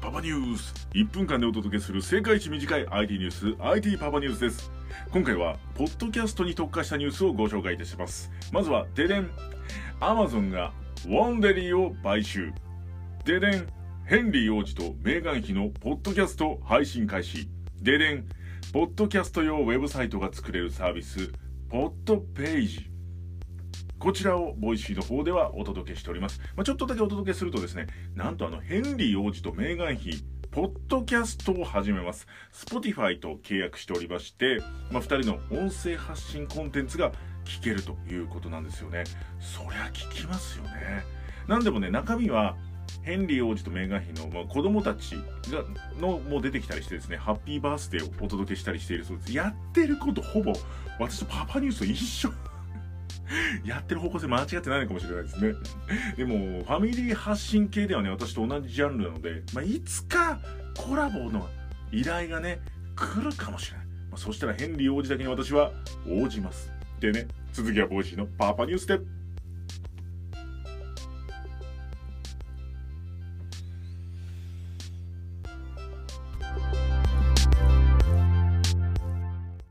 パパニュース。1分間でお届けする世界一短い IT ニュース IT パパニュースです。今回はポッドキャストに特化したニュースをご紹介いたします。まずはデデン。Amazon が Wondery を買収。デデンヘンリー王子とメーガン妃のポッドキャスト配信開始。デデンポッドキャスト用ウェブサイトが作れるサービス Podpage。こちらを Voicy の方ではお届けしております。まあ、ちょっとだけお届けするとですね、なんとあのヘンリー王子とメーガン妃、ポッドキャストを始めます。Spotify と契約しておりまして、まあ、2人の音声発信コンテンツが聞けるということなんですよね。そりゃ聞きますよね。なんでもね、中身はヘンリー王子とメーガン妃の、まあ、子供たちがのも出てきたりしてですね、ハッピーバースデーをお届けしたりしているそうです。やってることほぼ私とパパニュースと一緒。やってる方向性間違ってないのかもしれないですね。でも、ファミリー発信系ではね、私と同じジャンルなので、まあ、いつかコラボの依頼がね、来るかもしれない。まあ、そしたらヘンリー王子だけに私は応じます。でね、続きは Voicy のパパニュースで。